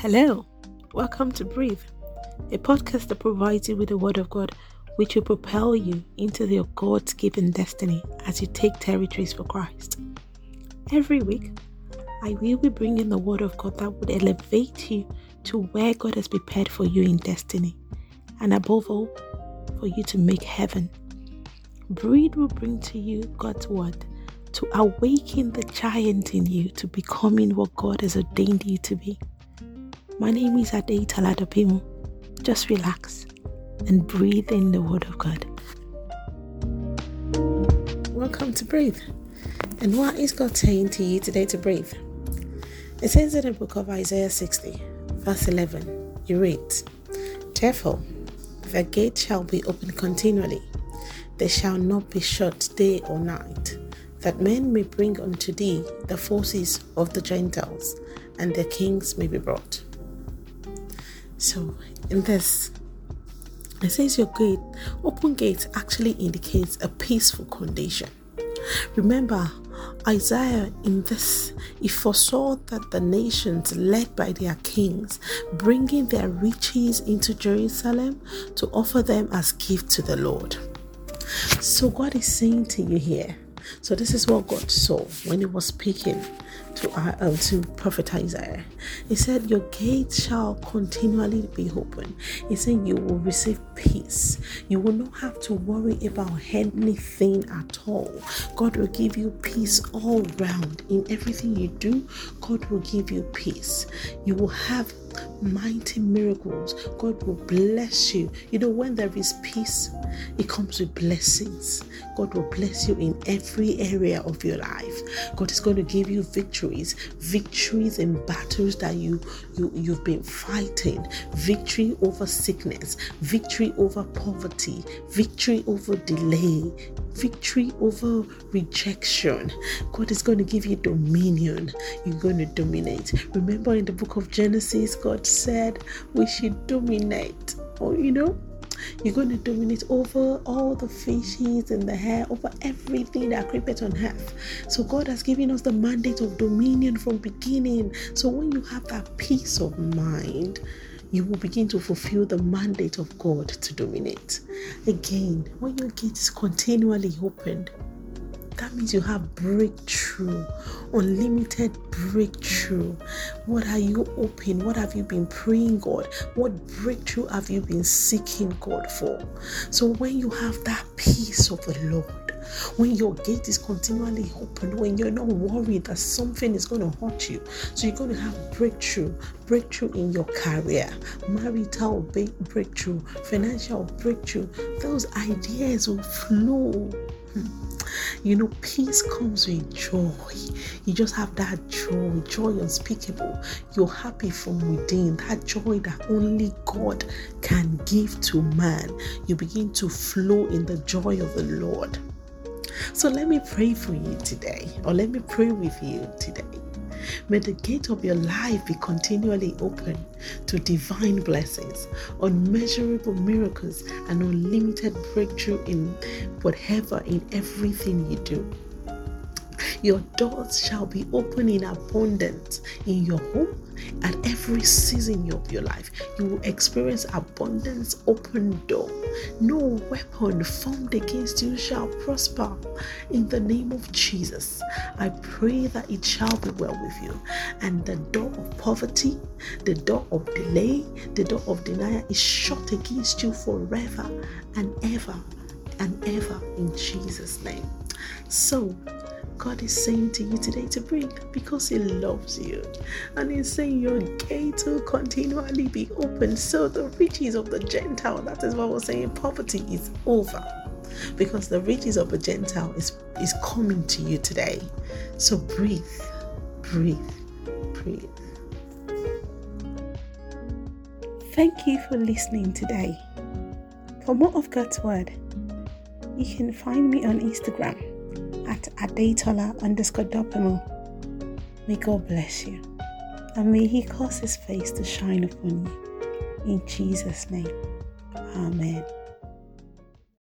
Hello, welcome to Breathe, a podcast that provides you with the Word of God, which will propel you into your God's given destiny as you take territories for Christ. Every week, I will be bringing the Word of God that would elevate you to where God has prepared for you in destiny, and above all, for you to make heaven. Breathe will bring to you God's Word to awaken the giant in you to becoming what God has ordained you to be. My name is Ade Taladapimu. Just relax and breathe in the Word of God. Welcome to Breathe. And what is God saying to you today to breathe? It says in the book of Isaiah 60, verse 11, you read, Therefore, the gate shall be open continually, they shall not be shut day or night, that men may bring unto thee the forces of the Gentiles, and their kings may be brought. So, in this, it says your gate, open gate actually indicates a peaceful condition. Remember, Isaiah in this, he foresaw that the nations led by their kings, bringing their riches into Jerusalem to offer them as gift to the Lord. So God is saying to you here. So this is what God saw when He was speaking to uh, to Prophet Isaiah. He said, "Your gates shall continually be open." He said, "You will receive peace. You will not have to worry about anything at all. God will give you peace all round in everything you do. God will give you peace. You will have." Mighty miracles. God will bless you. You know, when there is peace, it comes with blessings. God will bless you in every area of your life. God is going to give you victories, victories in battles that you, you you've been fighting, victory over sickness, victory over poverty, victory over delay, victory over rejection. God is going to give you dominion. You're going to dominate. Remember in the book of Genesis, God said we should dominate. Or, you know, you're going to dominate over all the fishes and the hair, over everything that creepeth on earth. So God has given us the mandate of dominion from beginning. So when you have that peace of mind, you will begin to fulfill the mandate of God to dominate. Again, when your gate is continually opened, that means you have breakthrough, unlimited breakthrough. What are you open? What have you been praying, God? What breakthrough have you been seeking God for? So when you have that peace of the Lord, when your gate is continually open, when you're not worried that something is going to hurt you. So you're going to have breakthrough, breakthrough in your career, marital breakthrough, financial breakthrough. Those ideas will flow. Hmm. You know, peace comes with joy. You just have that joy, joy unspeakable. You're happy from within, that joy that only God can give to man. You begin to flow in the joy of the Lord. So let me pray for you today, or let me pray with you today. May the gate of your life be continually open to divine blessings, unmeasurable miracles, and unlimited breakthrough in whatever, in everything you do. Your doors shall be open in abundance in your home at every season of your life. You will experience abundance, open door. No weapon formed against you shall prosper. In the name of Jesus, I pray that it shall be well with you. And the door of poverty, the door of delay, the door of denial is shut against you forever and ever and ever in Jesus' name. So, God is saying to you today to breathe because He loves you. And He's saying your gate will continually be open. So the riches of the Gentile, that is what we're saying, poverty is over. Because the riches of a Gentile is, is coming to you today. So breathe, breathe, breathe. Thank you for listening today. For more of God's Word, you can find me on Instagram at Adetola underscore Dopamo. May God bless you and may He cause His face to shine upon you. In Jesus' name, Amen.